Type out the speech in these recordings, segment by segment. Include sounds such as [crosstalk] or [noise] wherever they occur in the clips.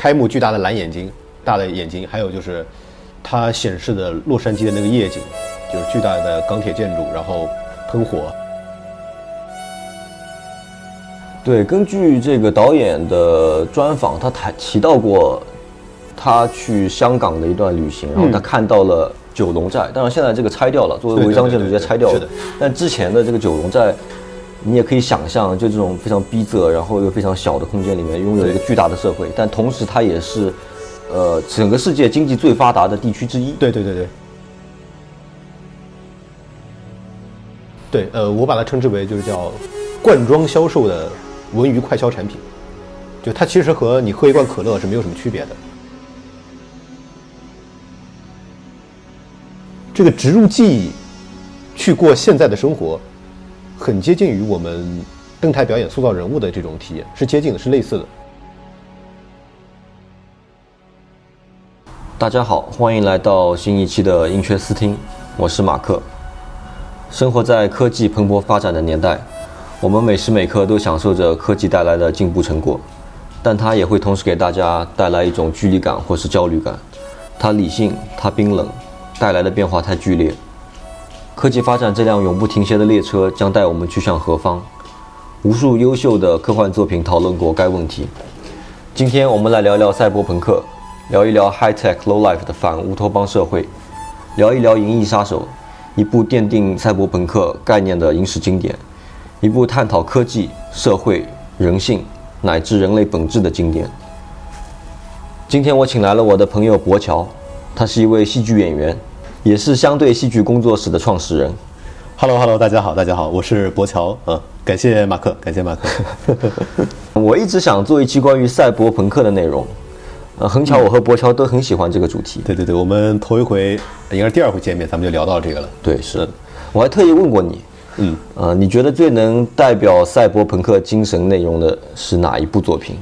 开幕巨大的蓝眼睛，大的眼睛，还有就是它显示的洛杉矶的那个夜景，就是巨大的钢铁建筑，然后喷火。对，根据这个导演的专访，他谈提到过他去香港的一段旅行，然后他看到了九龙寨，当然现在这个拆掉了，作为违章建筑直接拆掉了。但之前的这个九龙寨，你也可以想象，就这种非常逼仄，然后又非常小的空间里面，拥有一个巨大的社会，但同时它也是，呃，整个世界经济最发达的地区之一。对对对对。对，呃，我把它称之为就是叫罐装销售的。文娱快消产品，就它其实和你喝一罐可乐是没有什么区别的。这个植入记忆去过现在的生活，很接近于我们登台表演塑造人物的这种体验，是接近的，是类似的。大家好，欢迎来到新一期的音缺思听，我是马克。生活在科技蓬勃发展的年代。我们每时每刻都享受着科技带来的进步成果，但它也会同时给大家带来一种距离感或是焦虑感。它理性，它冰冷，带来的变化太剧烈。科技发展这辆永不停歇的列车将带我们去向何方？无数优秀的科幻作品讨论过该问题。今天我们来聊聊赛博朋克，聊一聊 high tech low life 的反乌托邦社会，聊一聊《银翼杀手》，一部奠定赛博朋克概念的影史经典。一部探讨科技、社会、人性乃至人类本质的经典。今天我请来了我的朋友博乔，他是一位戏剧演员，也是相对戏剧工作室的创始人。Hello，Hello，大家好，大家好，我是博乔。嗯，感谢马克，感谢马克。[laughs] 我一直想做一期关于赛博朋克的内容，呃，很巧，我和博乔都很喜欢这个主题。对对对，我们头一回，应该是第二回见面，咱们就聊到这个了。对，是。我还特意问过你。嗯，呃，你觉得最能代表赛博朋克精神内容的是哪一部作品？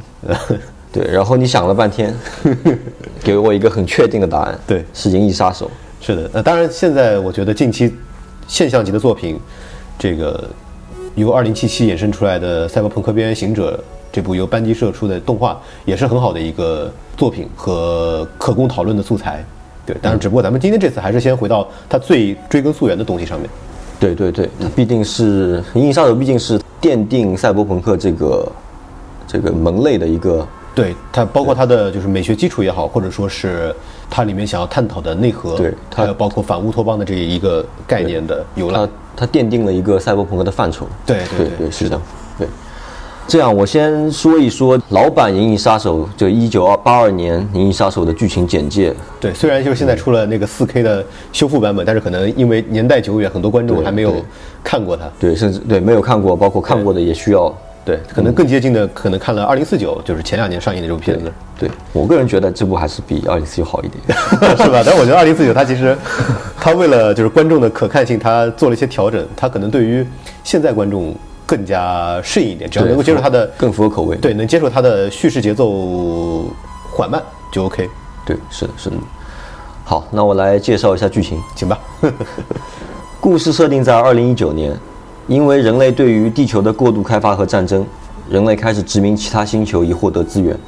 [laughs] 对，然后你想了半天，[laughs] 给我一个很确定的答案。对，是《银翼杀手》。是的，呃，当然，现在我觉得近期现象级的作品，这个由二零七七衍生出来的《赛博朋克：边缘行者》这部由班级社出的动画，也是很好的一个作品和可供讨论的素材。对，但是，只不过咱们今天这次还是先回到它最追根溯源的东西上面。对对对，它毕竟是《银翼杀手》，毕竟是奠定赛博朋克这个这个门类的一个。对它，包括它的就是美学基础也好，或者说是它里面想要探讨的内核，对，还有包括反乌托邦的这一个概念的由来，它奠定了一个赛博朋克的范畴。对对对，是的，对。这样，我先说一说老版《银翼杀手》就一九二八二年《银翼杀手》的剧情简介。对，虽然就是现在出了那个四 K 的修复版本，但是可能因为年代久远，很多观众还没有看过它。对，甚至对没有看过，包括看过的也需要。对，可能更接近的，可能看了《二零四九》，就是前两年上映的这部片子。对我个人觉得这部还是比《二零四九》好一点，[laughs] 是吧？但我觉得《二零四九》它其实，它为了就是观众的可看性，它做了一些调整。它可能对于现在观众。更加适应一点，只要能够接受它的更符合口味，对，能接受它的叙事节奏缓慢就 OK。对，是的，是的。好，那我来介绍一下剧情，请吧。[laughs] 故事设定在二零一九年，因为人类对于地球的过度开发和战争，人类开始殖民其他星球以获得资源。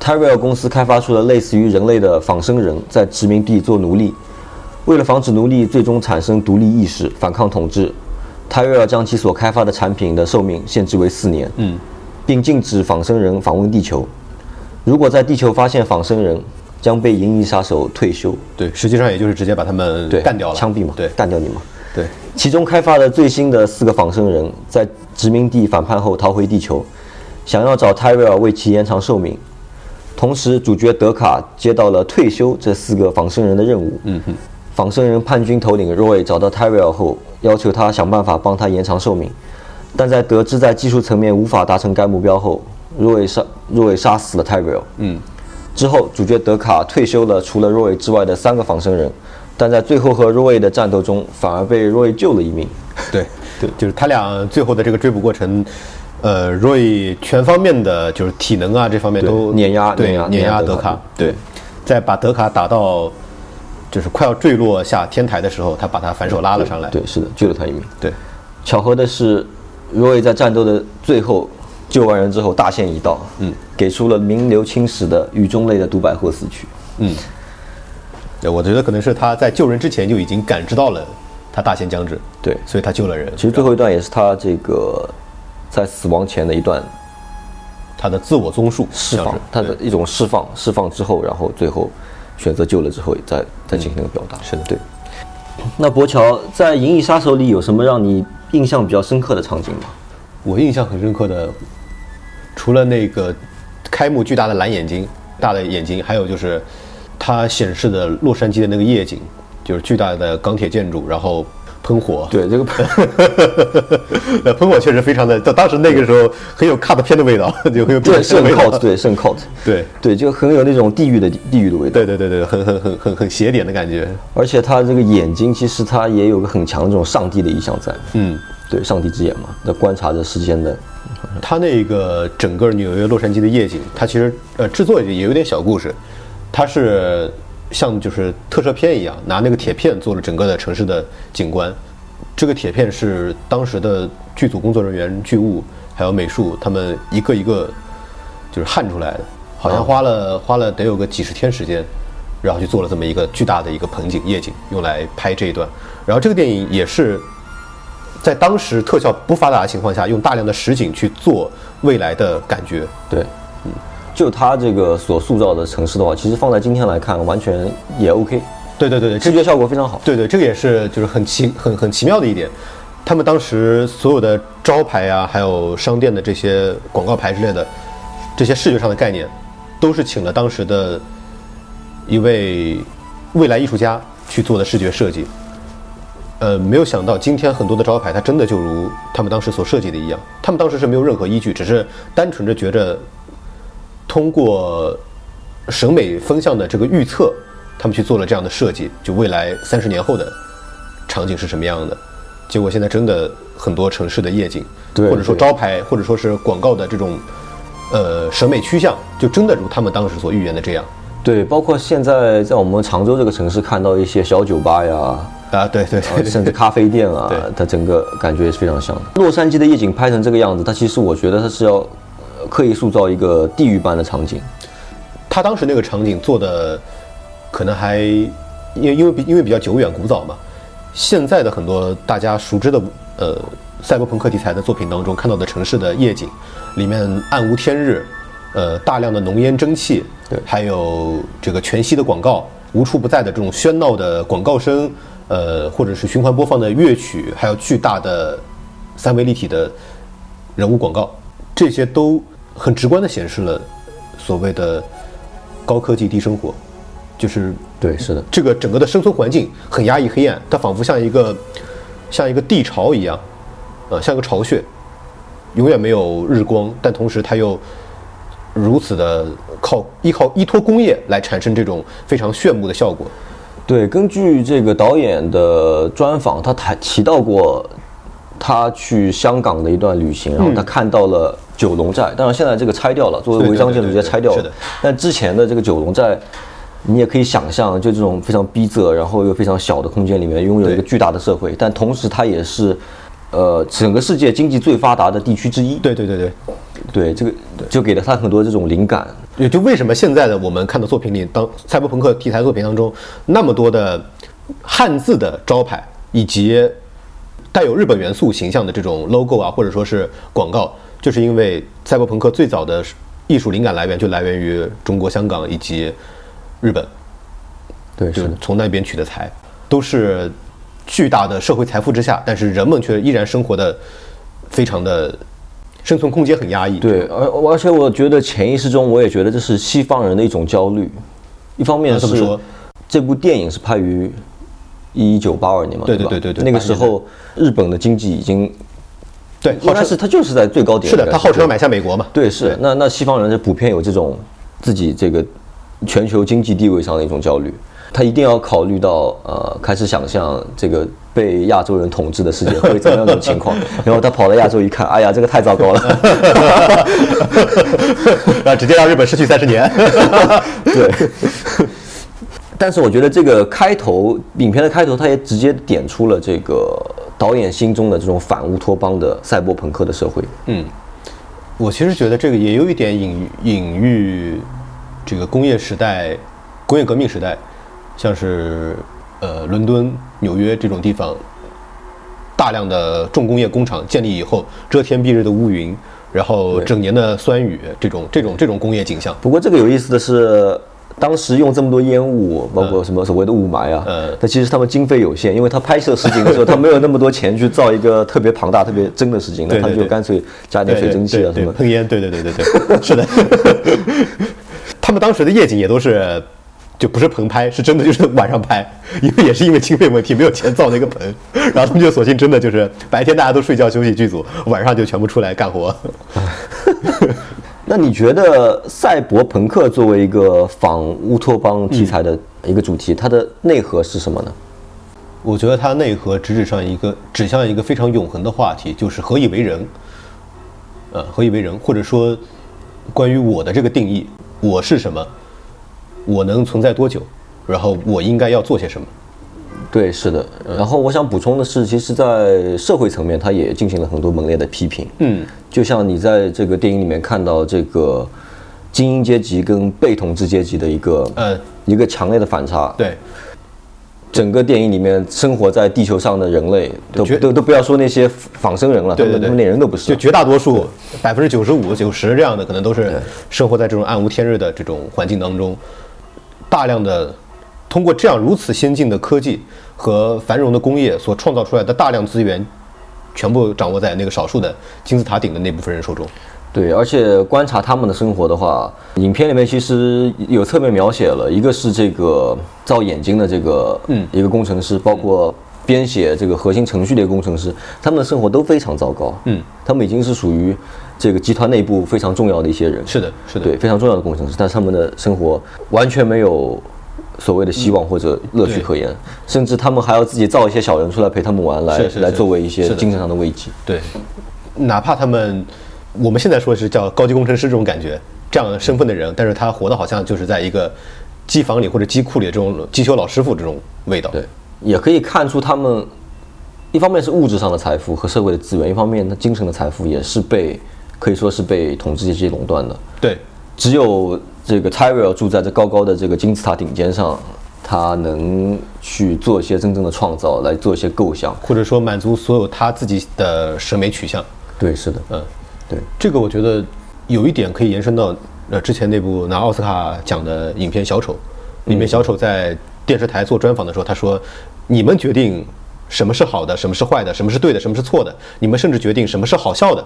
Tyrell 公司开发出了类似于人类的仿生人，在殖民地做奴隶。为了防止奴隶最终产生独立意识，反抗统治。泰瑞尔将其所开发的产品的寿命限制为四年，嗯，并禁止仿生人访问地球。如果在地球发现仿生人，将被银翼杀手退休。对，实际上也就是直接把他们干掉了，枪毙嘛，对，干掉你嘛。对，其中开发的最新的四个仿生人，在殖民地反叛后逃回地球，想要找泰瑞尔为其延长寿命。同时，主角德卡接到了退休这四个仿生人的任务。嗯哼。仿生人叛军头领 Roy 找到 Tyrell 后，要求他想办法帮他延长寿命。但在得知在技术层面无法达成该目标后，Roy 杀 Roy 杀死了 Tyrell。嗯。之后，主角德卡退休了除了 Roy 之外的三个仿生人，但在最后和 Roy 的战斗中，反而被 Roy 救了一命。对，[laughs] 对，就是他俩最后的这个追捕过程，呃，Roy 全方面的就是体能啊这方面都碾压，对，碾压德卡。对，在把德卡打到。就是快要坠落下天台的时候，他把他反手拉了上来。对，是的，救了他一命。对，巧合的是，罗伊在战斗的最后救完人之后大限已到，嗯，给出了名留青史的雨中泪的独白或死去。嗯，对，我觉得可能是他在救人之前就已经感知到了他大限将至，对所以他救了人。其实最后一段也是他这个在死亡前的一段他的自我综述释放，他的一种释放，释放之后，然后最后选择救了之后，再再进行那个表达。是的对。那博乔在《银翼杀手》里有什么让你印象比较深刻的场景吗？我印象很深刻的，除了那个开幕巨大的蓝眼睛、大的眼睛，还有就是它显示的洛杉矶的那个夜景，就是巨大的钢铁建筑，然后喷火。对，这个喷呃，[laughs] 喷火确实非常的，到当时那个时候很有 cut 片的味道，[laughs] 就很有对是很片的味 cult，对是很 cult，对对，就很有那种地狱的地狱的味道。对对对对，很很很很很邪点的感觉。而且它这个眼睛其实它也有个很强的这种上帝的意象在。嗯，对，上帝之眼嘛，在观察着世间的。它那个整个纽约、洛杉矶的夜景，它其实呃制作也也有点小故事，它是像就是特摄片一样，拿那个铁片做了整个的城市的景观。这个铁片是当时的剧组工作人员、剧务还有美术他们一个一个就是焊出来的，好像花了花了得有个几十天时间，然后去做了这么一个巨大的一个盆景夜景，用来拍这一段。然后这个电影也是在当时特效不发达的情况下，用大量的实景去做未来的感觉。对，嗯，就他这个所塑造的城市的话，其实放在今天来看，完全也 OK，对对对对，视觉效果非常好。对对，这个也是就是很奇很很奇妙的一点。他们当时所有的招牌啊，还有商店的这些广告牌之类的，这些视觉上的概念，都是请了当时的一位未来艺术家去做的视觉设计。呃，没有想到今天很多的招牌，它真的就如他们当时所设计的一样。他们当时是没有任何依据，只是单纯的觉着通过审美风向的这个预测，他们去做了这样的设计，就未来三十年后的场景是什么样的。结果现在真的很多城市的夜景，对或者说招牌，或者说是广告的这种呃审美趋向，就真的如他们当时所预言的这样对，包括现在在我们常州这个城市看到一些小酒吧呀，啊！对对对，甚至咖啡店啊，[laughs] 它整个感觉也是非常像的。洛杉矶的夜景拍成这个样子，它其实我觉得它是要呃刻意塑造一个地狱般的场景。他当时那个场景做的可能还因为因为比因为比较久远古早嘛，现在的很多大家熟知的呃赛博朋克题材的作品当中看到的城市的夜景，里面暗无天日，呃大量的浓烟蒸汽，对还有这个全息的广告，无处不在的这种喧闹的广告声，呃或者是循环播放的乐曲，还有巨大的三维立体的人物广告，这些都很直观的显示了所谓的高科技低生活，就是对，是的，这个整个的生存环境很压抑黑暗，它仿佛像一个像一个地巢一样，呃，像一个巢穴，永远没有日光，但同时它又如此的靠依靠依托工业来产生这种非常炫目的效果。对，根据这个导演的专访，他谈提到过他去香港的一段旅行，然后他看到了九龙寨，当然现在这个拆掉了，作为违章建筑直接拆掉了。是的但之前的这个九龙寨，你也可以想象，就这种非常逼仄，然后又非常小的空间里面，拥有一个巨大的社会，但同时它也是，呃，整个世界经济最发达的地区之一。对对对对，对，这个就给了他很多这种灵感。也就为什么现在的我们看到作品里，当赛博朋克题材作品当中，那么多的汉字的招牌，以及带有日本元素形象的这种 logo 啊，或者说是广告，就是因为赛博朋克最早的艺术灵感来源就来源于中国香港以及日本，对，就是。从那边取的材，都是巨大的社会财富之下，但是人们却依然生活的非常的生存空间很压抑。对，而而且我觉得潜意识中，我也觉得这是西方人的一种焦虑。一方面是这部电影是拍于一九八二年嘛，吧对对对对对那个时候日本的经济已经对，应该是它就是在最高点，是的，应该他号称要买下美国嘛。对，是那那西方人就普遍有这种自己这个全球经济地位上的一种焦虑，他一定要考虑到呃，开始想象这个被亚洲人统治的世界会怎么样的情况，然后他跑到亚洲一看，哎呀，这个太糟糕了，[laughs] 啊，直接让日本失去三十年。对。[laughs] 但是我觉得这个开头，影片的开头，它也直接点出了这个导演心中的这种反乌托邦的赛博朋克的社会。嗯，我其实觉得这个也有一点隐隐喻这个工业时代、工业革命时代，像是呃伦敦、纽约这种地方，大量的重工业工厂建立以后，遮天蔽日的乌云，然后整年的酸雨，这种这种这种工业景象。不过这个有意思的是，当时用这么多烟雾，包括什么所谓的雾霾啊，嗯但其实他们经费有限，因为他拍摄实景的时候，他没有那么多钱去造一个特别庞大、特别真的实景，那他们就干脆加点水蒸气啊什么。喷烟，对对对对对，是的。他们当时的夜景也都是，就不是棚拍，是真的就是晚上拍，因为也是因为经费问题，没有钱造那个棚，然后他们就索性真的就是白天大家都睡觉休息剧组，晚上就全部出来干活。那你觉得赛博朋克作为一个仿乌托邦题材的一个主题，它的内核是什么呢？我觉得它内核直指上一个指向一个非常永恒的话题，就是何以为人。呃，何以为人，或者说关于我的这个定义，我是什么，我能存在多久，然后我应该要做些什么。对，是的。然后我想补充的是，其实，在社会层面，他也进行了很多猛烈的批评。嗯，就像你在这个电影里面看到这个精英阶级跟被统治阶级的一个呃，一个强烈的反差。对，整个电影里面生活在地球上的人类，都都都不要说那些仿生人了，对对对连人都不是就。绝大多数百分之九十五、九十这样的，可能都是生活在这种暗无天日的这种环境当中，大量的通过这样如此先进的科技和繁荣的工业所创造出来的大量资源，全部掌握在那个少数的金字塔顶的那部分人手中。对，而且观察他们的生活的话，影片里面其实有侧面描写了，一个是这个造眼睛的这个嗯一个工程师，包括编写这个核心程序的一个工程师，他们的生活都非常糟糕。嗯，他们已经是属于这个集团内部非常重要的一些人，是的，是的，对，非常重要的工程师，但是他们的生活完全没有所谓的希望或者乐趣可言，甚至他们还要自己造一些小人出来陪他们玩，来是是是。来作为一些精神上的慰藉。对，哪怕他们我们现在说是叫高级工程师这种感觉，这样身份的人，但是他活的好像就是在一个机房里或者机库里的这种机修老师傅这种味道。对，也可以看出他们一方面是物质上的财富和社会的资源，一方面他精神的财富也是被可以说是被统治阶级垄断的。对。只有这个 Tyrell 住在这高高的这个金字塔顶尖上，他能去做一些真正的创造，来做一些构想。或者说满足所有他自己的审美取向。对，是的，嗯，对，这个我觉得有一点可以延伸到呃之前那部拿奥斯卡奖的影片《小丑》，里面小丑在电视台做专访的时候，他说：“你们决定什么是好的，什么是坏的，什么是对的，什么是错的，你们甚至决定什么是好笑的，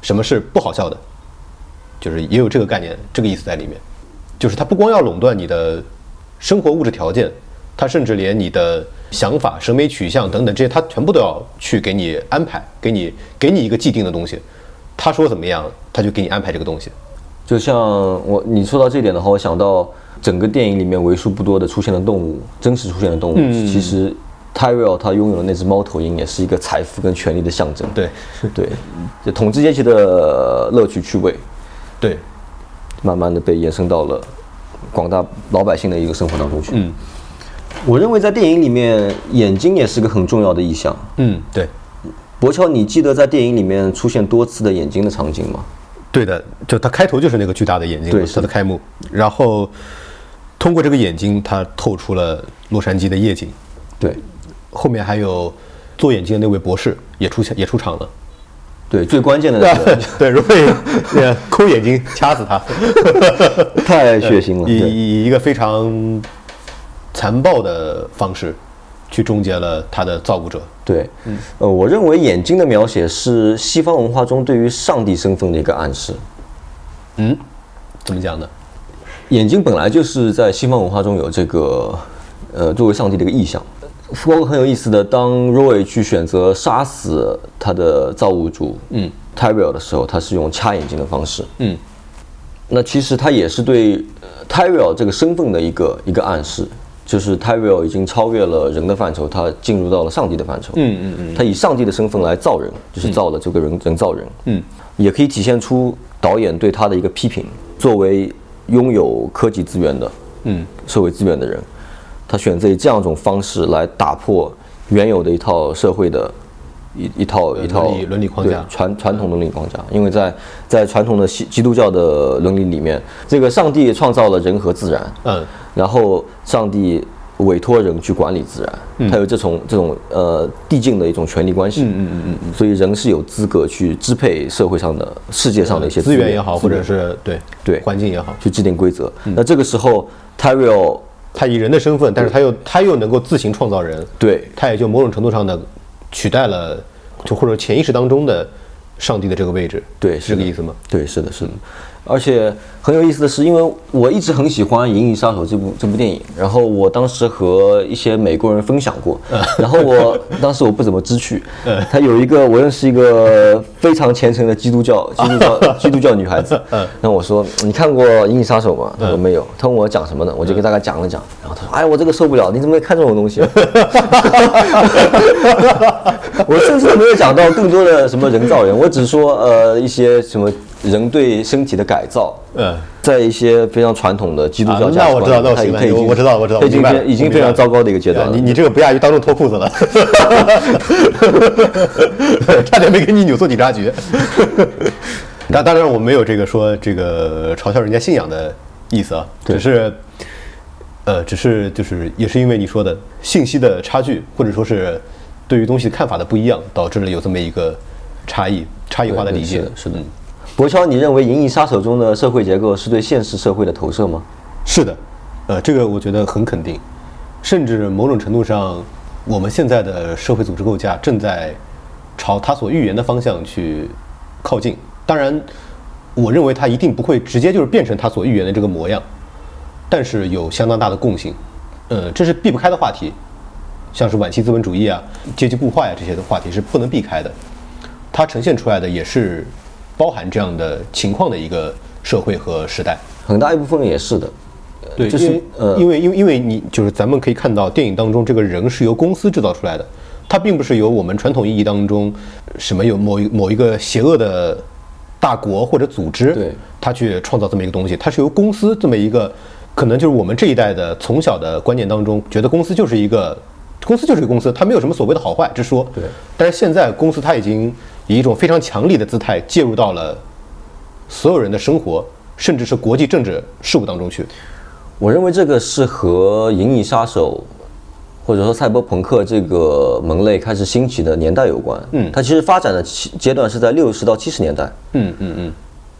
什么是不好笑的。”就是也有这个概念，这个意思在里面。就是他不光要垄断你的生活物质条件，他甚至连你的想法、审美取向等等这些，他全部都要去给你安排，给你给你一个既定的东西。他说怎么样，他就给你安排这个东西。就像我你说到这点的话，我想到整个电影里面为数不多的出现的动物，真实出现的动物，嗯其实 Tyrell 他拥有的那只猫头鹰也是一个财富跟权力的象征。对，对，就统治阶级的乐趣趣味，对，慢慢的被延伸到了广大老百姓的一个生活当中去。嗯我认为在电影里面，眼睛也是个很重要的意象。嗯，对，博乔，你记得在电影里面出现多次的眼睛的场景吗？对的，就他开头就是那个巨大的眼睛，对它的开幕，然后通过这个眼睛，它透出了洛杉矶的夜景。对，后面还有做眼睛的那位博士也出现也出场了。对，最关键的是 [laughs] 对，如果呃抠眼睛掐死他，[laughs] 太血腥了。以，以一个非常残暴的方式去终结了他的造物者。对，呃，我认为眼睛的描写是西方文化中对于上帝身份的一个暗示。嗯，怎么讲呢？眼睛本来就是在西方文化中有这个，呃，作为上帝的一个意象。包括很有意思的，当 Roy 去选择杀死他的造物主，嗯 Tyrell 的时候，他是用掐眼睛的方式。嗯那其实他也是对呃 Tyrell 这个身份的一个一个暗示，就是 Tyrell 已经超越了人的范畴，他进入到了上帝的范畴。嗯嗯嗯他以上帝的身份来造人，就是造了这个人人造人。嗯也可以体现出导演对他的一个批评。作为拥有科技资源的嗯社会资源的人，他选择以这样一种方式来打破原有的一套社会的一一套一套伦理伦理框架。传传统的伦理框架，因为在在传统的西基督教的伦理里面，这个上帝创造了人和自然，嗯，然后上帝委托人去管理自然，他有这种这种呃递进的一种权利关系，嗯嗯嗯嗯。所以人是有资格去支配社会上的世界上的一些资源也好，或者是对对环境也好，去制定规则。那这个时候 Tyrell 他以人的身份，但是他又他又能够自行创造人，对他也就某种程度上的取代了，就或者潜意识当中的上帝的这个位置，对是这个意思吗？对，是的，是的。而且很有意思的是，因为我一直很喜欢《银翼杀手》这部这部电影，然后我当时和一些美国人分享过，[laughs] 然后我当时我不怎么知趣，他有一个我认识一个非常虔诚的基督教基督教基督教女孩子，[laughs] 那我说你看过《银翼杀手》吗？他说没有，他问我讲什么呢？我就给大家讲了讲，然后他说哎我这个受不了，你怎么会看这种东西？[laughs] 我甚至没有讲到更多的什么人造人，我只说呃一些什么人对身体的改造，嗯，在一些非常传统的基督教啊价值观里，那我知道那我行了它它已经我知道我知道它已经已经非常糟糕的一个阶段了。你你这个不亚于当众脱裤子了，[laughs] 差点没给你扭作警察局。[laughs] 但当然我没有这个说这个嘲笑人家信仰的意思啊，对只是呃，只是就是也是因为你说的信息的差距，或者说是对于东西看法的不一样，导致了有这么一个差异差异化的理解是的。是的嗯博乔，你认为《银翼杀手》中的社会结构是对现实社会的投射吗？是的，呃，这个我觉得很肯定，甚至某种程度上，我们现在的社会组织构架正在朝他所预言的方向去靠近。当然，我认为它一定不会直接就是变成他所预言的这个模样，但是有相当大的共性，呃，这是避不开的话题，像是晚期资本主义啊、阶级固化呀、这些的话题是不能避开的。它呈现出来的也是包含这样的情况的一个社会和时代。很大一部分也是的。对，就是因为呃因为因为因为你就是咱们可以看到电影当中这个人是由公司制造出来的，它并不是由我们传统意义当中什么有某一某一个邪恶的大国或者组织，对，他去创造这么一个东西，它是由公司这么一个，可能就是我们这一代的从小的观念当中觉得公司就是一个。公司就是一个公司，它没有什么所谓的好坏之说。对，但是现在公司它已经以一种非常强力的姿态介入到了所有人的生活，甚至是国际政治事务当中去。我认为这个是和《银翼杀手》或者说赛博朋克这个门类开始兴起的年代有关。嗯它其实发展的阶段是在六十到七十年代，嗯嗯嗯。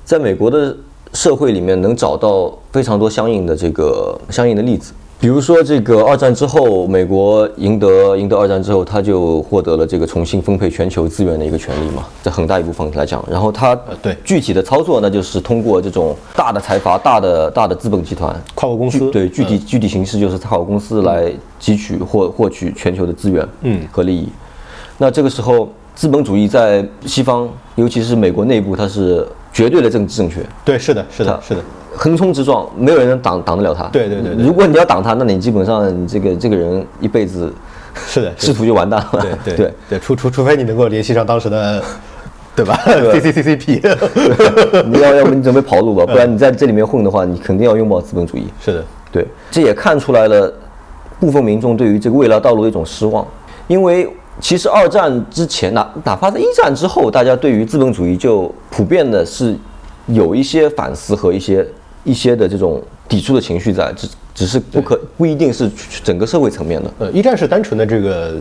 在美国的社会里面能找到非常多相应的这个相应的例子。比如说，这个二战之后，美国赢得赢得二战之后，他就获得了这个重新分配全球资源的一个权利嘛，在很大一部分来讲。然后他对。具体的操作，那就是通过这种大的财阀、大的大的资本集团跨国公司。对具体、具体形式就是跨国公司来汲取或获取全球的资源嗯。和利益。那这个时候，资本主义在西方，尤其是美国内部，它是绝对的政治正确，对，是的，是的，是的，横冲直撞，没有人能挡挡得了他。对对对对。如果你要挡他，那你基本上你这个这个人一辈子 [laughs] 是的，是的，仕途就完蛋了。对对对，对，除除除非你能够联系上当时的，[laughs] 对吧？C C C C P，[laughs] 你要要不你准备跑路吧，不然你在这里面混的话，你肯定要拥抱资本主义。是的，对，这也看出来了部分民众对于这个未来道路的一种失望，因为其实二战之前，哪哪怕在一战之后，大家对于资本主义就普遍的是有一些反思和一些一些的这种抵触的情绪在，只只是不可不一定是整个社会层面的。呃，一战是单纯的这个，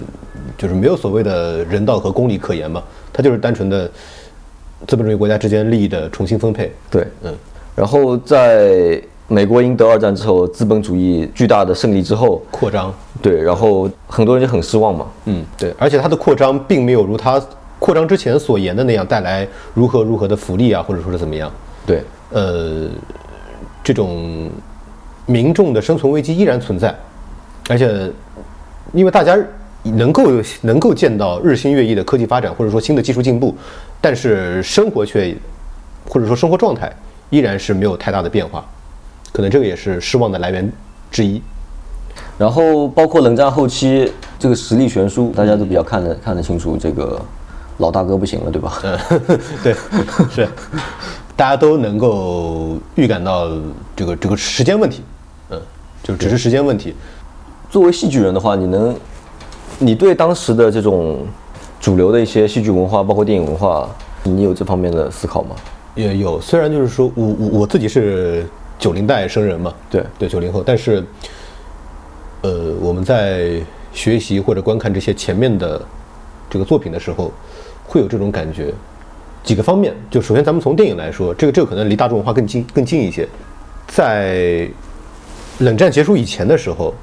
就是没有所谓的人道和公理可言嘛，它就是单纯的资本主义国家之间利益的重新分配。对，嗯，然后在美国赢得二战之后，资本主义巨大的胜利之后，扩张，对，然后很多人就很失望嘛。嗯，对，而且它的扩张并没有如它扩张之前所言的那样带来如何如何的福利啊，或者说是怎么样。对，呃，这种民众的生存危机依然存在，而且因为大家能够能够见到日新月异的科技发展，或者说新的技术进步，但是生活却或者说生活状态依然是没有太大的变化，可能这个也是失望的来源之一。然后包括冷战后期这个实力悬殊，大家都比较看得看得清楚，这个老大哥不行了，对吧？嗯，对，是，大家都能够预感到这个这个时间问题，嗯，就只是时间问题。作为戏剧人的话，你能，你对当时的这种主流的一些戏剧文化，包括电影文化，你有这方面的思考吗？也有，虽然就是说我我我自己是九零代生人嘛，对对九零后，但是，呃，我们在学习或者观看这些前面的这个作品的时候，会有这种感觉。几个方面，就首先咱们从电影来说，这个这个可能离大众文化更近更近一些。在冷战结束以前的时候，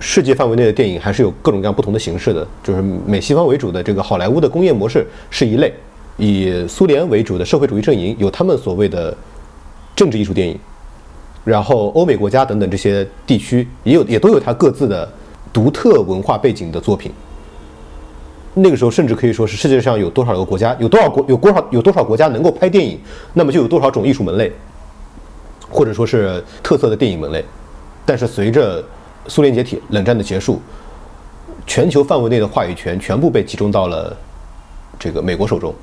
世界范围内的电影还是有各种各样不同的形式的，就是美西方为主的这个好莱坞的工业模式是一类，以苏联为主的社会主义阵营有他们所谓的政治艺术电影，然后欧美国家等等这些地区也有也都有它各自的独特文化背景的作品。那个时候甚至可以说是世界上有多少个国家，有多少国有多少有多少国家能够拍电影，那么就有多少种艺术门类，或者说是特色的电影门类。但是随着苏联解体、冷战的结束，全球范围内的话语权全部被集中到了这个美国手中，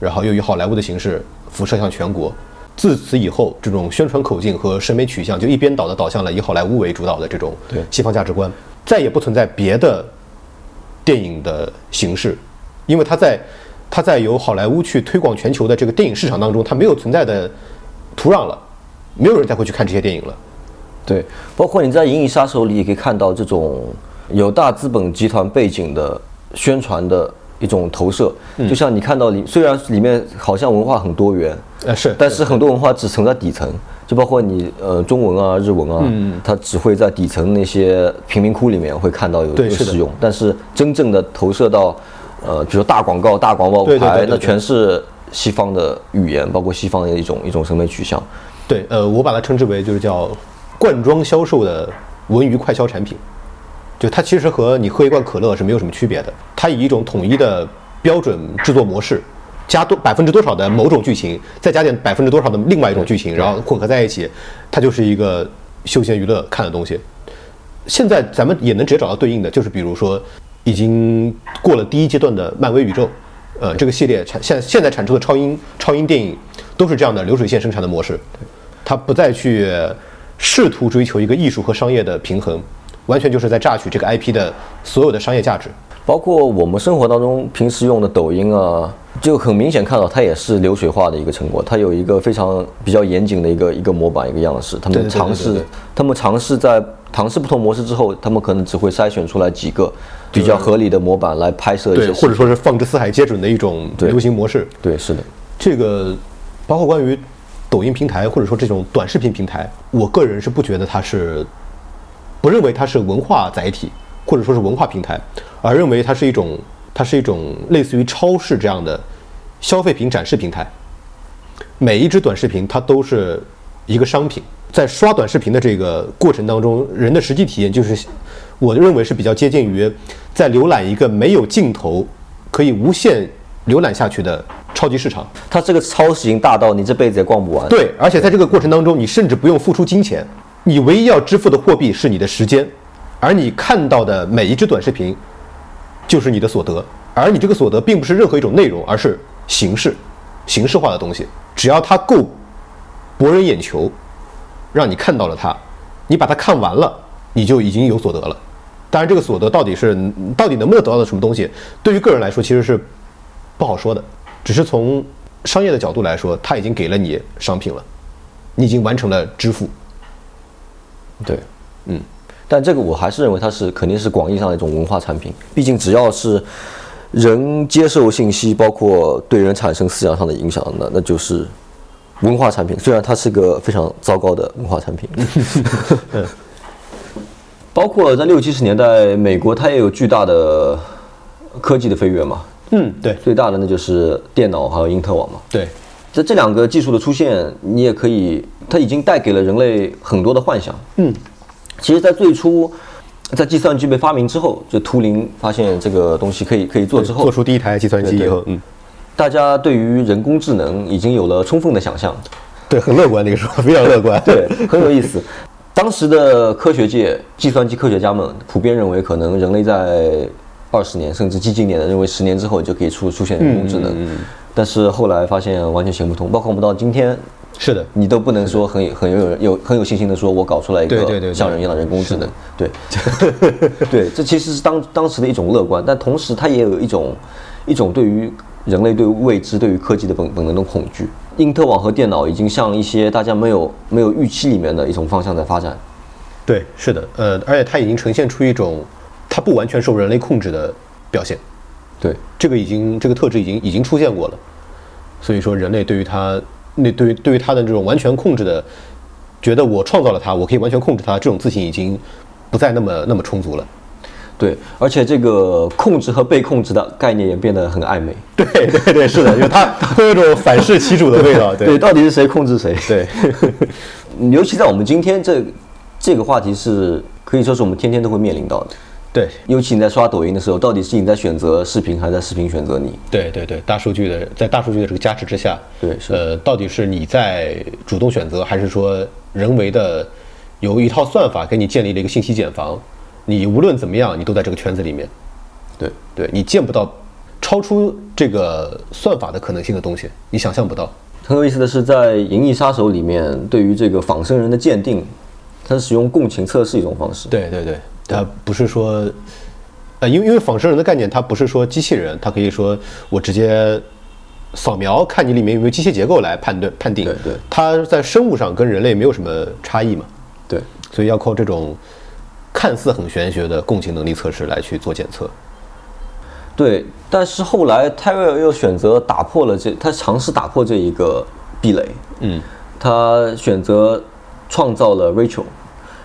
然后又以好莱坞的形式辐射向全国。自此以后，这种宣传口径和审美取向就一边倒的导向了以好莱坞为主导的这种西方价值观，再也不存在别的电影的形式，因为它在它在由好莱坞去推广全球的这个电影市场当中，它没有存在的土壤了，没有人再会去看这些电影了。对，包括你在《银翼杀手》里也可以看到这种有大资本集团背景的宣传的一种投射，就像你看到里，虽然里面好像文化很多元，呃，是，但是很多文化只存在底层，就包括你呃中文啊、日文啊，它只会在底层那些贫民窟里面会看到有对是使用，但是真正的投射到呃，比如说大广告、大广告牌，那全是西方的语言，包括西方的一种一种审美取向。对，呃，我把它称之为就是叫罐装销售的文娱快销产品，就它其实和你喝一罐可乐是没有什么区别的，它以一种统一的标准制作模式，加多百分之多少的某种剧情，再加点百分之多少的另外一种剧情，然后混合在一起，它就是一个休闲娱乐看的东西。现在咱们也能直接找到对应的，就是比如说已经过了第一阶段的漫威宇宙，呃，这个系列产现现在产出的超英超英电影都是这样的流水线生产的模式，它不再去试图追求一个艺术和商业的平衡，完全就是在榨取这个 IP 的所有的商业价值。包括我们生活当中平时用的抖音啊，就很明显看到它也是流水化的一个成果。它有一个非常比较严谨的一个一个模板一个样式。他们尝试他们尝试在尝试不同模式之后，他们可能只会筛选出来几个比较合理的模板来拍摄一些对，或者说是放之四海皆准的一种流行模式。对是的，这个包括关于抖音平台或者说这种短视频平台，我个人是不觉得它是，不认为它是文化载体或者说是文化平台，而认为它是一种它是一种类似于超市这样的消费品展示平台。每一只短视频它都是一个商品，在刷短视频的这个过程当中，人的实际体验就是，我认为是比较接近于在浏览一个没有尽头、可以无限浏览下去的超级市场。它这个超市已经大到你这辈子也逛不完。对，而且在这个过程当中，你甚至不用付出金钱，你唯一要支付的货币是你的时间，而你看到的每一只短视频就是你的所得，而你这个所得并不是任何一种内容，而是形式、形式化的东西。只要它够博人眼球，让你看到了它，你把它看完了，你就已经有所得了。当然，这个所得到底是到底能不能得到的什么东西，对于个人来说其实是不好说的。只是从商业的角度来说，它已经给了你商品了，你已经完成了支付。对，嗯，但这个我还是认为它是肯定是广义上的一种文化产品，毕竟只要是人接受信息，包括对人产生思想上的影响那，那就是文化产品。虽然它是个非常糟糕的文化产品 [laughs] [laughs] 包括在六七十年代，美国它也有巨大的科技的飞跃嘛，嗯，对最大的那就是电脑还有因特网嘛。对，在这两个技术的出现，你也可以，它已经带给了人类很多的幻想。嗯，其实，在最初，在计算机被发明之后，就图灵发现这个东西可以可以做之后，做出第一台计算机以后，嗯，大家对于人工智能已经有了充分的想象，对，很乐观那个时候，非常乐观。对，很有意思。当时的科学界、计算机科学家们普遍认为，可能人类在二十年甚至激进一点的认为十年之后就可以出出现人工智能，嗯但是后来发现完全行不通，包括我们到今天，是的，你都不能说很很有有很有信心的说，我搞出来一个像人一样的人工智能，对，[laughs] 对，这其实是当当时的一种乐观，但同时它也有一种一种对于人类对未知、对于科技的本本能的恐惧。因特网和电脑已经向一些大家没有没有预期里面的一种方向在发展。对，是的，呃，而且它已经呈现出一种它不完全受人类控制的表现。对，这个已经这个特质已经已经出现过了。所以说，人类对于它那对于对于他的这种完全控制的，觉得我创造了他，我可以完全控制他，这种自信已经不再那么那么充足了。对，而且这个控制和被控制的概念也变得很暧昧。对对对，是的，就它会有种反噬其主的味道。[laughs] 对，到底是谁控制谁？对，[laughs] 尤其在我们今天这这个话题是可以说是我们天天都会面临到的。对，尤其你在刷抖音的时候，到底是你在选择视频，还是在视频选择你？对对对，大数据的在大数据的这个加持之下，对，是呃，到底是你在主动选择，还是说人为的由一套算法给你建立了一个信息茧房？你无论怎么样，你都在这个圈子里面。对对，你见不到超出这个算法的可能性的东西，你想象不到。很有意思的是，在《银翼杀手》里面，对于这个仿生人的鉴定，它是使用共情测试一种方式。对对对，它不是说，呃，因为因为仿生人的概念，它不是说机器人，它可以说我直接扫描看你里面有没有机械结构来判断判定。对对，它在生物上跟人类没有什么差异嘛。对，所以要靠这种。看似很玄学的共情能力测试来去做检测，对，但是后来泰瑞尔又选择打破了这，他尝试打破这一个壁垒，嗯，他选择创造了 Rachel，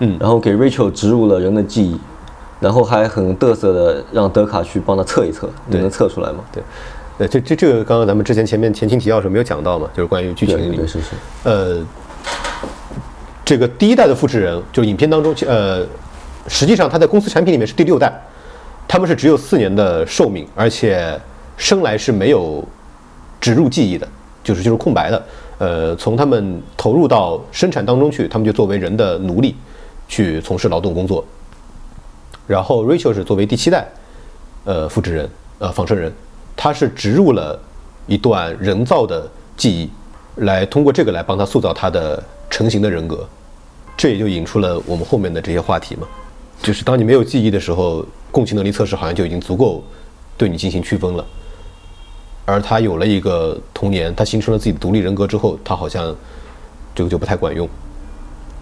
嗯，然后给 Rachel 植入了人的记忆，然后还很嘚瑟的让德卡去帮他测一测，你能测出来吗？对，呃，这这这个刚刚咱们之前前面前情提要的时候没有讲到嘛，就是关于剧情里，是是，呃，这个第一代的复制人，就是影片当中，呃。实际上，他在公司产品里面是第六代，他们是只有四年的寿命，而且生来是没有植入记忆的，就是就是空白的。呃，从他们投入到生产当中去，他们就作为人的奴隶去从事劳动工作。然后 Rachel 是作为第七代，呃，复制人，呃，仿生人，他是植入了一段人造的记忆，来通过这个来帮他塑造他的成型的人格，这也就引出了我们后面的这些话题嘛。就是当你没有记忆的时候，共情能力测试好像就已经足够对你进行区分了。而他有了一个童年，他形成了自己的独立人格之后，他好像这个就不太管用。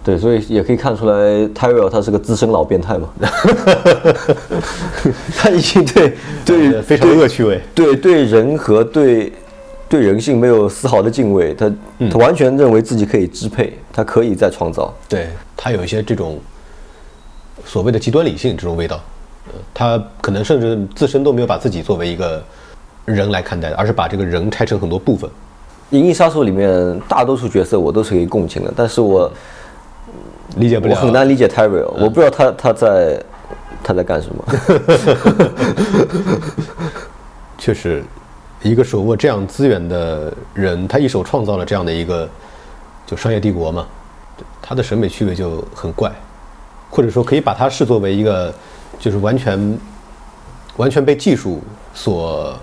对，所以也可以看出来，Tyrell 他是个资深老变态嘛。[laughs] 他已经对 [laughs] 对非常恶趣味，对对人和对对人性没有丝毫的敬畏，他他完全认为自己可以支配，他可以再创造。对他有一些这种。所谓的极端理性这种味道，呃，他可能甚至自身都没有把自己作为一个人来看待，而是把这个人拆成很多部分。《银翼杀手》里面大多数角色我都是可以共情的，但是我理解不了，我很难理解 Terry，我不知道他他在他在干什么。[laughs] 确实，一个手握这样资源的人，他一手创造了这样的一个就商业帝国嘛，他的审美趣味就很怪。或者说，可以把他视作为一个，就是完全、完全被技术所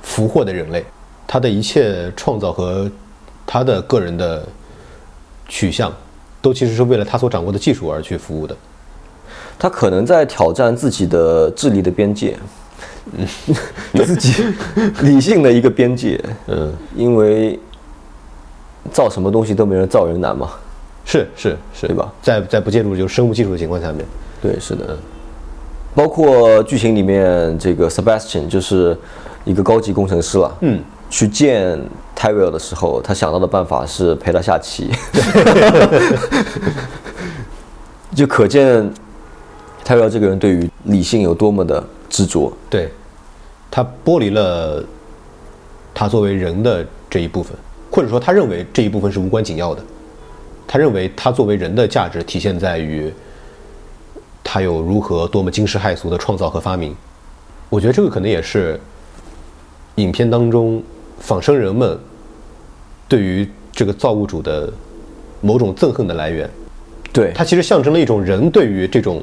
俘获的人类。他的一切创造和他的个人的取向，都其实是为了他所掌握的技术而去服务的。他可能在挑战自己的智力的边界，嗯，自己理性的一个边界。嗯，因为造什么东西都没人造人难嘛。是是是，对吧？在在不介入就是生物技术的情况下面，对，是的。包括剧情里面这个 Sebastian 就是一个高级工程师了，嗯，去见 Tyrell 的时候，他想到的办法是陪他下棋，[laughs] 就可见 Tyrell 这个人对于理性有多么的执着。对，他剥离了他作为人的这一部分，或者说他认为这一部分是无关紧要的。他认为，他作为人的价值体现在于他有如何多么惊世骇俗的创造和发明。我觉得这个可能也是影片当中仿生人们对于这个造物主的某种憎恨的来源。对，它其实象征了一种人对于这种，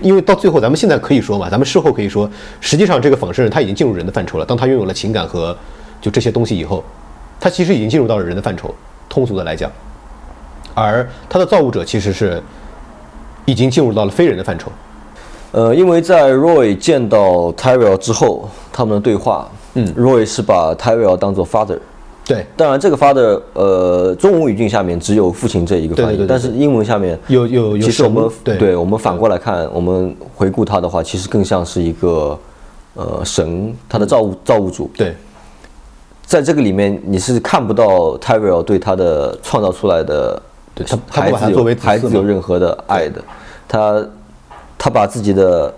因为到最后咱们现在可以说嘛，咱们事后可以说，实际上这个仿生人他已经进入人的范畴了。当他拥有了情感和就这些东西以后，他其实已经进入到了人的范畴。通俗的来讲。而他的造物者其实是已经进入到了非人的范畴，呃，因为在 Roy 见到 Tyrell 之后，他们的对话嗯，Roy 是把 Tyrell 当做 father。对，当然这个 father，呃，中文语境下面只有父亲这一个翻译，对对对对。但是英文下面有有有其实我们神对。我们反过来看，我们回顾他的话，其实更像是一个呃神，他的造物造物主。对。在这个里面，你是看不到 Tyrell 对他的创造出来的对他他不孩子有把他作为子嗣孩子有任何的爱的，他他把自己的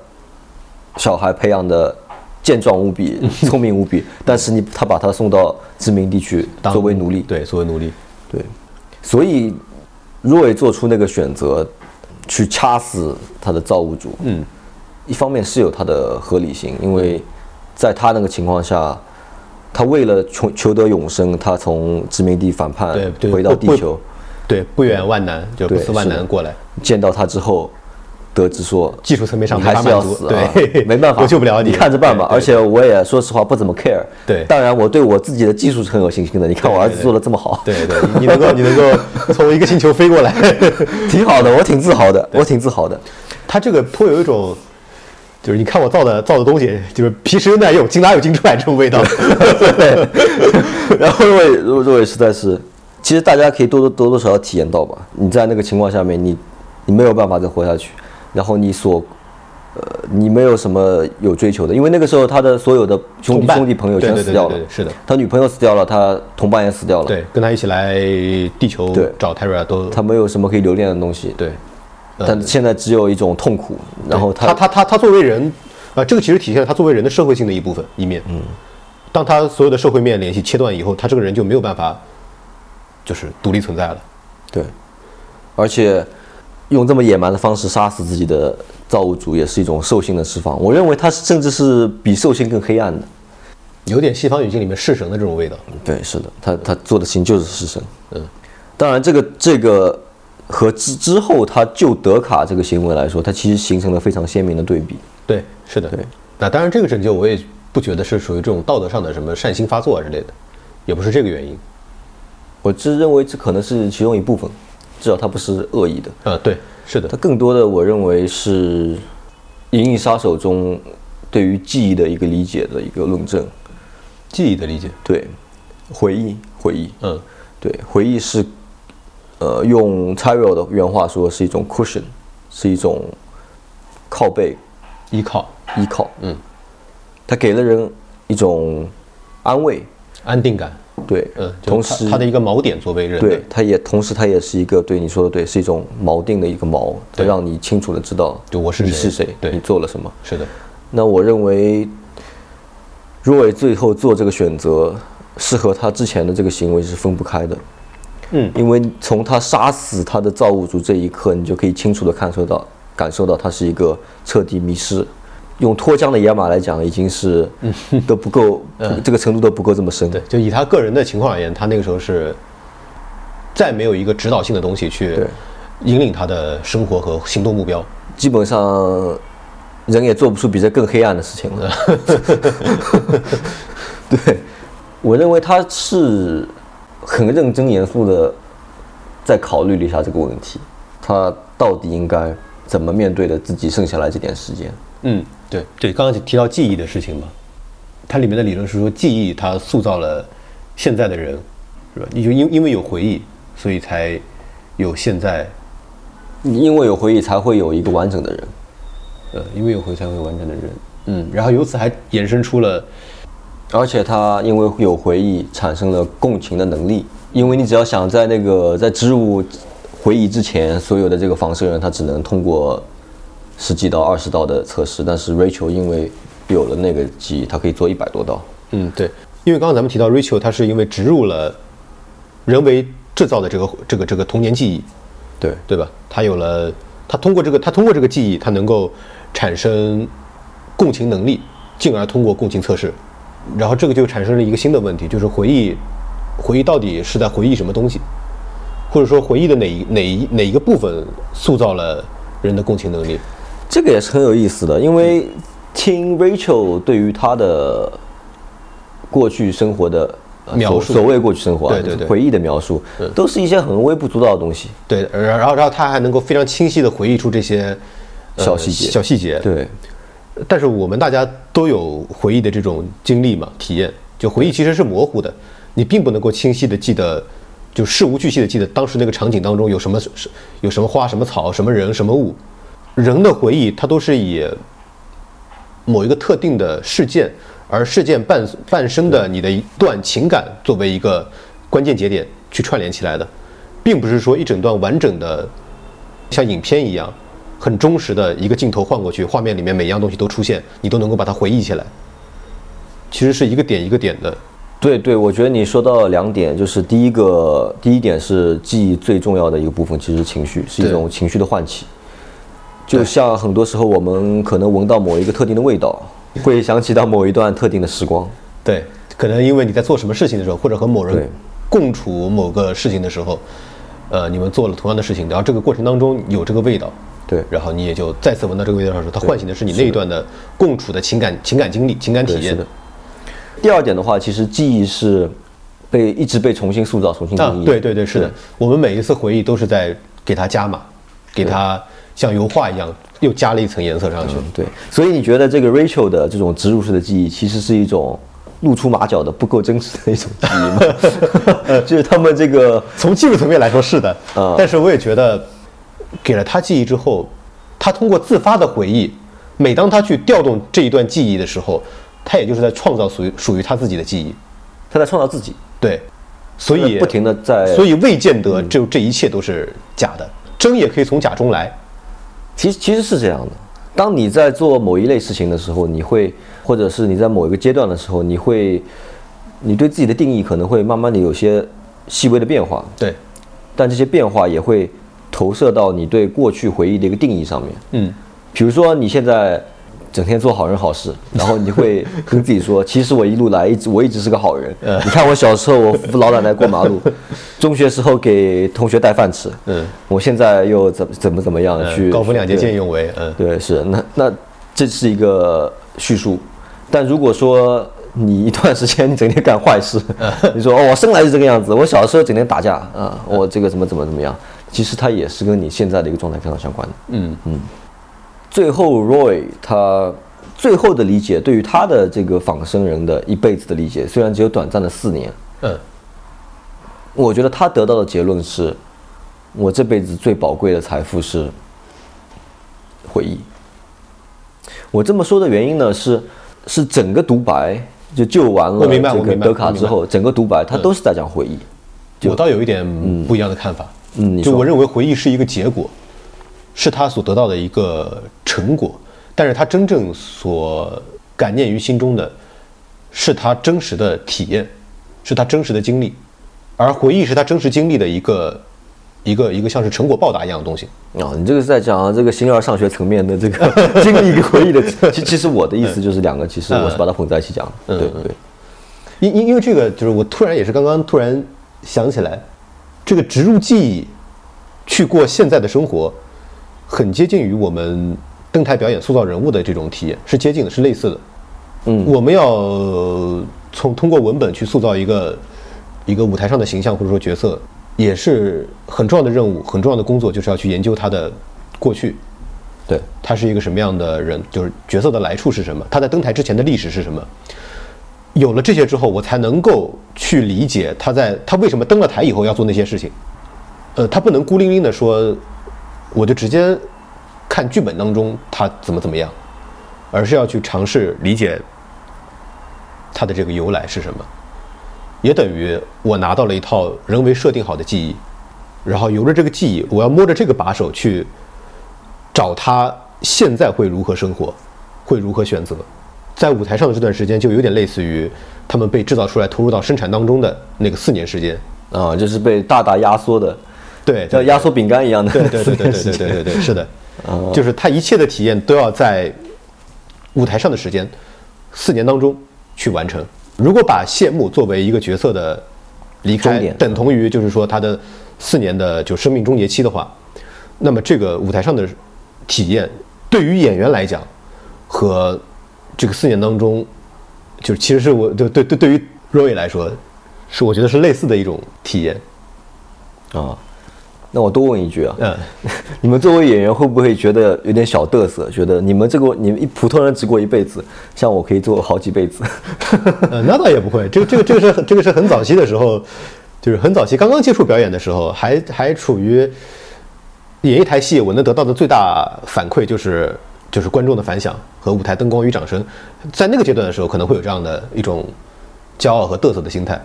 小孩培养的健壮无比、聪明无比，[laughs] 但是你他把他送到殖民地去作为奴隶，对作为奴隶，对，所以若伟做出那个选择，去掐死他的造物主，嗯，一方面是有他的合理性，因为在他那个情况下，他为了求求得永生，他从殖民地反叛回到地球，对不远万难，就不对辞万难过来。见到他之后，得知说技术层面上还是要死啊对，[laughs] 没办法，我救不了你你看着办吧。而且我也说实话不怎么 care。对当然我对我自己的技术是很有信心的。你看我儿子做的这么好，对对，你你能够你能够从一个星球飞过来，[laughs] 挺好的，我挺自豪的，我挺自豪的。他这个颇有一种，就是你看我造的造的东西，就是皮实又耐用，金哪有金出来这种味道。对 [laughs] 然后若伟若若伟实在是，其实大家可以多多多多少少体验到吧。你在那个情况下面，你你没有办法再活下去，然后你所呃你没有什么有追求的，因为那个时候他的所有的兄弟兄弟朋友全死掉了。对对，是的，他女朋友死掉了，他同伴也死掉了，对，跟他一起来地球对。找泰瑞尔都他没有什么可以留恋的东西，对。但现在只有一种痛苦，然后他他他他作为人，啊，这个其实体现了他作为人的社会性的一部分一面。嗯，当他所有的社会面联系切断以后，他这个人就没有办法，就是独立存在了。对，而且用这么野蛮的方式杀死自己的造物主，也是一种兽性的释放。我认为他甚至是比兽性更黑暗的。有点西方语境里面弑神的这种味道。对，是的，他他做的事情就是弑神。嗯，当然这个这个和之之后他救德卡这个行为来说，它其实形成了非常鲜明的对比。对，是的。对，那当然这个拯救我也不觉得是属于这种道德上的什么善心发作啊之类的，也不是这个原因。我只认为这可能是其中一部分，至少它不是恶意的。呃，对，是的它，更多的，我认为是《银翼杀手》中对于记忆的一个理解的一个论证。记忆的理解。对，回忆，回忆，嗯，对，回忆是，呃，用 Tyrell 的原话说是一种 cushion，是一种靠背依靠、依靠。嗯，它给了人一种安慰，安定感。对，嗯，同时他他的一个锚点作为人对类，，它也同时它也是一个对你说的对，是一种锚定的一个锚，让你清楚的知道对我是你是谁，对你做了什么。是的，那我认为，若伟最后做这个选择，是和他之前的这个行为是分不开的。嗯，因为从他杀死他的造物主这一刻，你就可以清楚的感受到，感受到他是一个彻底迷失。用脱缰的野马来讲，已经是都不够，这个程度都不够这么深。对，就以他个人的情况而言，他那个时候是再没有一个指导性的东西去引领他的生活和行动目标。基本上人也做不出比这更黑暗的事情了。[laughs] 对，我认为他是很认真严肃的在考虑了一下这个问题，他到底应该怎么面对的自己剩下来这点时间。嗯，对对，刚刚提到记忆的事情嘛，它里面的理论是说，记忆它塑造了现在的人，是吧？你就因因为有回忆，所以才有现在，因为有回忆，才会有一个完整的人。呃，因为有回忆才会有完整的人。嗯，然后由此还衍生出了，而且他因为有回忆，产生了共情的能力。因为你只要想在那个在植入回忆之前，所有的这个仿生人他只能通过十几道、二十道的测试，但是 Rachel 因为有了那个记忆，他可以做一百多道。嗯，对，因为刚刚咱们提到 Rachel，她是因为植入了人为制造的这个这个这个童年记忆，对对吧？他有了，他通过这个，他通过这个记忆，他能够产生共情能力，进而通过共情测试，然后这个就产生了一个新的问题，就是回忆，回忆到底是在回忆什么东西，或者说回忆的哪一哪一哪一个部分塑造了人的共情能力？这个也是很有意思的，因为听 Rachel 对于她的过去生活的呃描述所所谓过去生活啊，对对对回忆的描述，都是一些很微不足道的东西。对，然后然后他还能够非常清晰的回忆出这些、呃小细节小细节。对，但是我们大家都有回忆的这种经历嘛，体验，就回忆其实是模糊的，你并不能够清晰的记得，就事无巨细的记得当时那个场景当中有什么是有什么花、什么草、什么人、什么物。人的回忆，它都是以某一个特定的事件，而事件伴伴生的你的一段情感作为一个关键节点去串联起来的，并不是说一整段完整的像影片一样很忠实的一个镜头换过去，画面里面每一样东西都出现，你都能够把它回忆起来。其实是一个点一个点的。对对，我觉得你说到两点，就是第一个，第一点是记忆最重要的一个部分，其实是情绪，是一种情绪的唤起。就像很多时候，我们可能闻到某一个特定的味道，会想起到某一段特定的时光。对，可能因为你在做什么事情的时候，或者和某人共处某个事情的时候，呃，你们做了同样的事情，然后这个过程当中有这个味道，对，然后你也就再次闻到这个味道的时候，它唤醒的是你那一段的共处的情感、情感经历、情感体验。的。第二点的话，其实记忆是被一直被重新塑造、重新定义。对对对，是的。我们每一次回忆都是在给它加码，给它像油画一样又加了一层颜色上去。对，所以你觉得这个 Rachel 的这种植入式的记忆，其实是一种露出马脚的不够真实的一种记忆吗？[laughs] 就是他们这个 [laughs] 从技术层面来说是的，但是我也觉得给了他记忆之后，他通过自发的回忆，每当他去调动这一段记忆的时候。他也就是在创造属于属于他自己的记忆，他在创造自己。对，所以不停的在，所以未见得就这一切都是假的，真也可以从假中来。其实其实是这样的，当你在做某一类事情的时候，你会，或者是你在某一个阶段的时候，你会，你对自己的定义可能会慢慢的有些细微的变化。对，但这些变化也会投射到你对过去回忆的一个定义上面。嗯，比如说你现在。整天做好人好事，[laughs] 然后你会 [laughs] 跟自己说，其实我一路来一直我一直是个好人。你看我小时候我扶老奶奶过马路，[laughs] 中学时候给同学带饭吃，嗯，我现在又怎么怎么怎么样去高风亮节见义勇为，嗯，对，是那那这是一个叙述，但如果说你一段时间你整天干坏事，你说哦我生来就这个样子，我小时候整天打架啊，我这个怎么怎么怎么样，其实它也是跟你现在的一个状态非常相关的，嗯。嗯。最后，Roy 他最后的理解，对于他的这个仿生人的一辈子的理解，虽然只有短暂的四年，嗯，我觉得他得到的结论是，我这辈子最宝贵的财富是回忆。我这么说的原因呢，是是整个独白就救完了这个德卡之后，整个独白他都是在讲回忆。我倒有一点不一样的看法，嗯，就我认为回忆是一个结果。是他所得到的一个成果，但是他真正所感念于心中的，是他真实的体验，是他真实的经历，而回忆是他真实经历的一个一个一个像是成果报答一样的东西。啊，你这个是在讲这个形而上学层面的这个 [laughs] 经历跟回忆的。其 [laughs] 其实我的意思就是两个，其实我是把它混在一起讲的。对对，因因因为这个就是我突然也是刚刚突然想起来，这个植入记忆去过现在的生活。很接近于我们登台表演塑造人物的这种体验，是接近的，是类似的。嗯，我们要从通过文本去塑造一个一个舞台上的形象或者说角色，也是很重要的任务，很重要的工作，就是要去研究他的过去。对，他是一个什么样的人，就是角色的来处是什么，他在登台之前的历史是什么。有了这些之后，我才能够去理解他在他为什么登了台以后要做那些事情。呃，他不能孤零零的说。我就直接看剧本当中他怎么怎么样，而是要去尝试理解他的这个由来是什么，也等于我拿到了一套人为设定好的记忆，然后由着这个记忆，我要摸着这个把手去找他现在会如何生活，会如何选择，在舞台上的这段时间就有点类似于他们被制造出来投入到生产当中的那个四年时间啊，就是被大大压缩的。对，像压缩饼干一样的。对对对对 [laughs] 对对对对，是的，[laughs] 就是他一切的体验都要在舞台上的时间四年当中去完成。如果把谢幕作为一个角色的离开，等同于就是说他的四年的就生命终结期的话，那么这个舞台上的体验对于演员来讲和这个四年当中，就是其实是我对对对对于 Roy 来说，是我觉得是类似的一种体验啊。那我多问一句啊，嗯，[laughs] 你们作为演员会不会觉得有点小嘚瑟？觉得你们这个你们一普通人只过一辈子，像我可以做好几辈子。[laughs] 呃，那倒也不会，这个这个这个是很这个是很早期的时候，就是很早期刚刚接触表演的时候，还还处于演一台戏，我能得到的最大反馈就是就是观众的反响和舞台灯光与掌声，在那个阶段的时候可能会有这样的一种骄傲和嘚瑟的心态，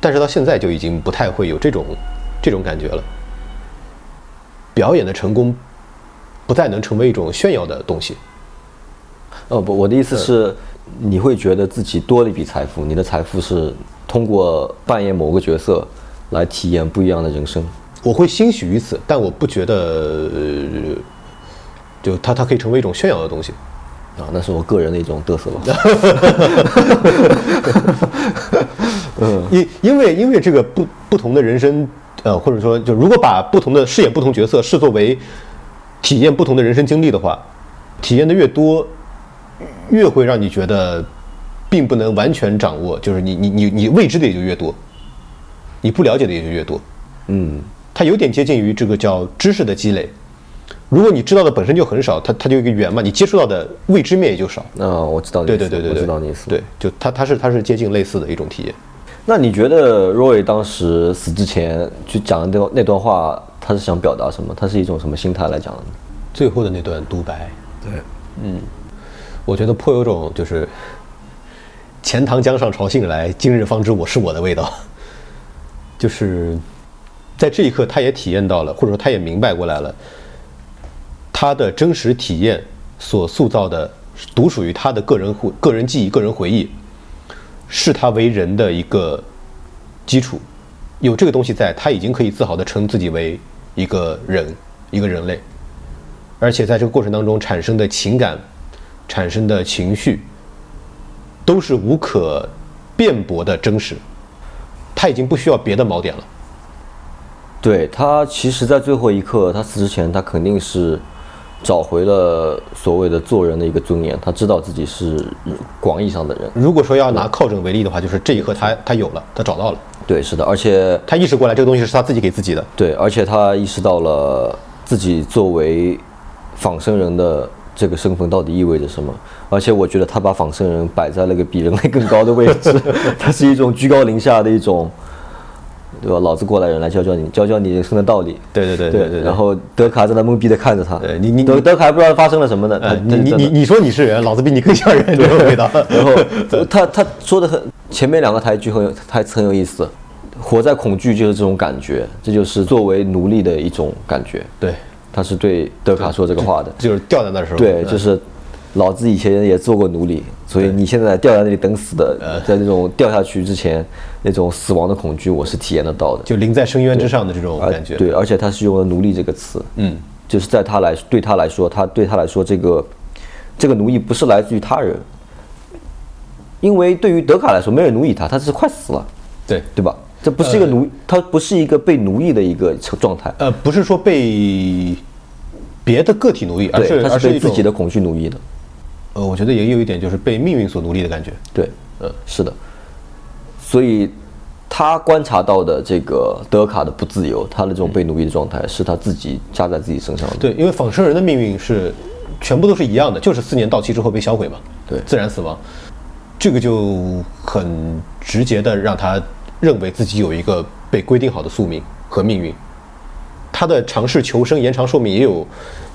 但是到现在就已经不太会有这种这种感觉了。表演的成功不再能成为一种炫耀的东西，哦不，我的意思是，你会觉得自己多了一笔财富，你的财富是通过扮演某个角色来体验不一样的人生。我会欣喜于此，但我不觉得，呃就它它可以成为一种炫耀的东西。啊，那是我个人的一种嘚瑟吧。嗯 [laughs] 因因为因为这个不不同的人生，呃，或者说就如果把不同的饰演不同角色视作为体验不同的人生经历的话，体验的越多，越会让你觉得并不能完全掌握，就是你你你你未知的也就越多，你不了解的也就越多。嗯，它有点接近于这个叫知识的积累。如果你知道的本身就很少，它它就一个圆嘛，你接触到的未知面也就少。那我知道对对对我，知道你意思。对，就它它是它是接近类似的一种体验。那你觉得 Roy 当时死之前去讲的那段那段话，他是想表达什么？他是一种什么心态来讲的呢？最后的那段独白，对，嗯我觉得颇有种就是钱塘江上潮信来，今日方知我是我的味道。[laughs] 就是在这一刻，他也体验到了，或者说他也明白过来了，他的真实体验所塑造的独属于他的个人回、个人记忆、个人回忆，视他为人的一个基础。有这个东西在，他已经可以自豪地称自己为一个人，一个人类。而且在这个过程当中产生的情感、产生的情绪，都是无可辩驳的真实。他已经不需要别的锚点了。对他，其实，在最后一刻，他死之前，他肯定是找回了所谓的做人的一个尊严。他知道自己是广义上的人。如果说要拿靠枕为例的话，就是这一刻他他有了，他找到了，对，是的，而且他意识过来这个东西是他自己给自己的。对，而且他意识到了自己作为仿生人的这个身份到底意味着什么。而且我觉得他把仿生人摆在了个比人类更高的位置，[laughs] 他是一种居高临下的一种，对吧？老子过来人来教教你，教教你人生的道理。对对对对对。然后德卡在那懵逼的看着他，对你你德德卡还不知道发生了什么呢。呃，你你你你说你是人，老子比你更像人，这种味道。[laughs] 然后他他说的很前面两个台句很有台词很有意思，活在恐惧就是这种感觉，这就是作为奴隶的一种感觉。对，他是对德卡说这个话的，就是吊在那时候。对，就是老子以前也做过奴隶，所以你现在掉在那里等死的，在那种掉下去之前那种死亡的恐惧，我是体验得到的，就临在深渊之上的这种感觉。对，而且他是用了“奴隶”这个词，嗯，就是在他来对他来说，他对他来说，这个这个奴役不是来自于他人，因为对于德卡来说，没人奴役他，他是快死了，对，对吧？这不是一个奴，他不是一个被奴役的一个状态，呃，不是说被别的个体奴役，而，是他是被自己的恐惧奴役的，呃，我觉得也有一点就是被命运所奴隶的感觉。对，嗯，是的，所以他观察到的这个德卡的不自由，他的这种被奴役的状态，是他自己加在自己身上的。对，因为仿生人的命运是全部都是一样的，就是四年到期之后被销毁嘛，对自然死亡，这个就很直接的让他认为自己有一个被规定好的宿命和命运。他的尝试求生、延长寿命，也有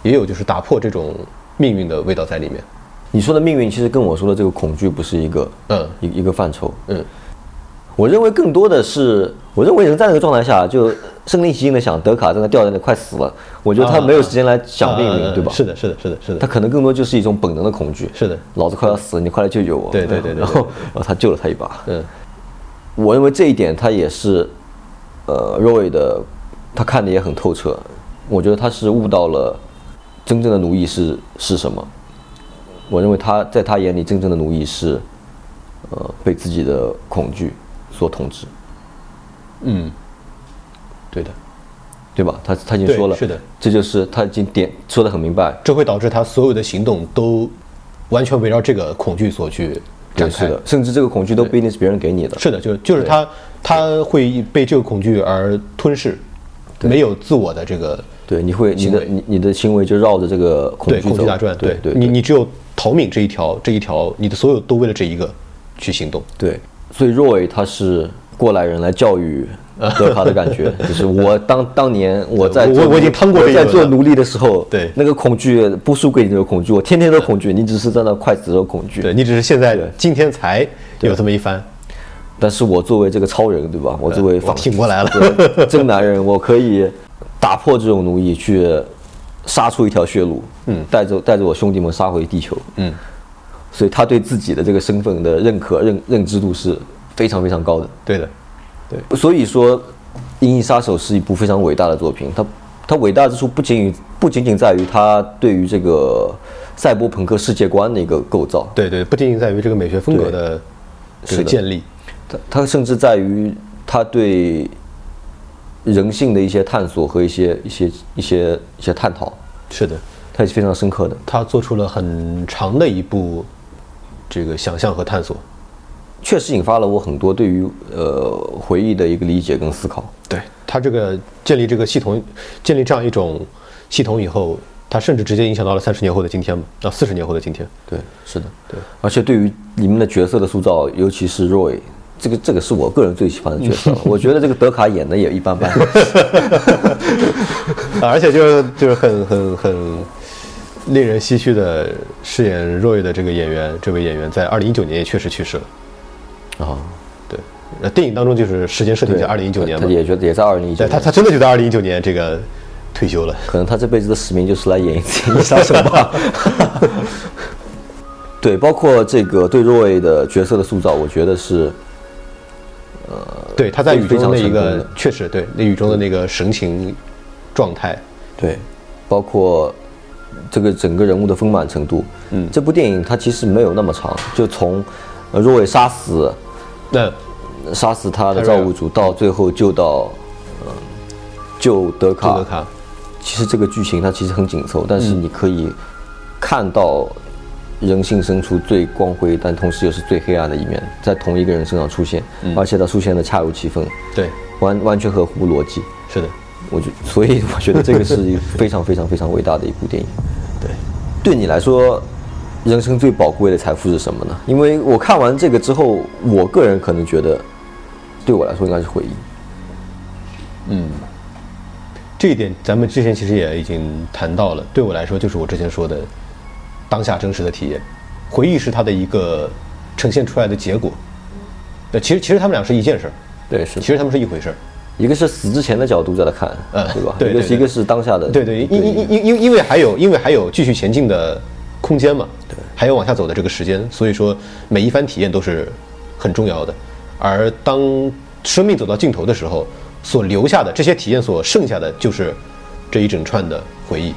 也有就是打破这种命运的味道在里面。你说的命运，其实跟我说的这个恐惧不是一个，嗯一一个范畴。嗯，我认为更多的是，我认为人在那个状态下，就身临其境的想，德卡在那吊在那快死了，我觉得他没有时间来想命运，啊对吧？是的，是的，是的，是的，他可能更多就是一种本能的恐惧。是的，老子快要死了，你快来救救我。对对对对对然后，[laughs] 然后他救了他一把。嗯我认为这一点他也是，呃，Roy 的，他看的也很透彻。我觉得他是悟到了真正的奴役是是什么。我认为他在他眼里真正的奴役是，呃，被自己的恐惧所统治，嗯，对的，对吧？他他已经说了，是的，这就是他已经点说的很明白。这会导致他所有的行动都完全围绕这个恐惧所去展对，开。是的，甚至这个恐惧都不一定是别人给你的。是的，就是就是他他会被这个恐惧而吞噬，没有自我的这个对，你会你的你你的行为就绕着这个恐对惧走恐惧大转，对对，你你只有逃命这一条这一条，你的所有都为了这一个去行动。对，所以 Roy 他是过来人来教育 [laughs] 德卡的感觉，就是我当当年我在我我已经趟过这一我在做奴隶的时候，对那个恐惧不输给你的恐惧，我天天都恐惧，你只是在那快死的恐惧，对你只是现在对今天才有这么一番，但是我作为这个超人，对吧？我作为我挺过来了。[laughs] 对真男人，我可以打破这种奴役，去杀出一条血路，嗯。带着带着我兄弟们杀回地球，嗯，所以他对自己的这个身份的认可认认知度是非常非常高的。对的，对。所以说，《银翼杀手》是一部非常伟大的作品。它它伟大之处不仅于不仅仅在于它对于这个赛博朋克世界观的一个构造，对对，不仅仅在于这个美学风格的这是建立，它它甚至在于它对人性的一些探索和一些一些一些一些探讨，是的，它也是非常深刻的。他做出了很长的一部这个想象和探索。确实引发了我很多对于呃回忆的一个理解跟思考。对他这个建立这个系统，建立这样一种系统以后，它甚至直接影响到了三十年后的今天嘛，啊，四十年后的今天。对，是的，对。而且对于里面的角色的塑造，尤其是 Roy，这个这个是我个人最喜欢的角色。[laughs] 我觉得这个德卡演的也一般般。[laughs] 啊而且就是就是很很很令人唏嘘的，饰演 Roy 的这个演员，这位演员在二零一九年也确实去世了。啊，对，呃，电影当中就是时间设定在二零一九年嘛，他也觉得也在二零一九对他他真的就在二零一九年这个退休了。可能他这辈子的使命就是来演一次《杀手》吧。[laughs] 对，包括这个对 Roy 的角色的塑造，我觉得是对，他在雨中的那一个确实对那雨中的那个神情状态，对，包括这个整个人物的丰满程度。嗯。这部电影它其实没有那么长，就从呃 Roy 杀死那杀死他的造物主，到最后救到，呃，救德卡。德卡，其实这个剧情它其实很紧凑，但是嗯。你可以看到人性深处最光辉，但同时又是最黑暗的一面，在同一个人身上出现，嗯而且它出现的恰如其分，对，完完全合乎逻辑。是的，我觉，所以我觉得这个是一 [laughs] 非常非常非常伟大的一部电影。对，对你来说，人生最宝贵的财富是什么呢？因为我看完这个之后，我个人可能觉得，对我来说应该是回忆。嗯这一点咱们之前其实也已经谈到了。对我来说，就是我之前说的当下真实的体验，回忆是它的一个呈现出来的结果。对，其实其实他们俩是一件事儿，对，是其实他们是一回事儿。一个是死之前的角度在那看，嗯对吧？对对对一个是一个是当下的，对对，因因因因因因为还有因为还有继续前进的空间嘛，对，还有往下走的这个时间，所以说每一番体验都是很重要的。而当生命走到尽头的时候，所留下的这些体验所剩下的就是这一整串的回忆。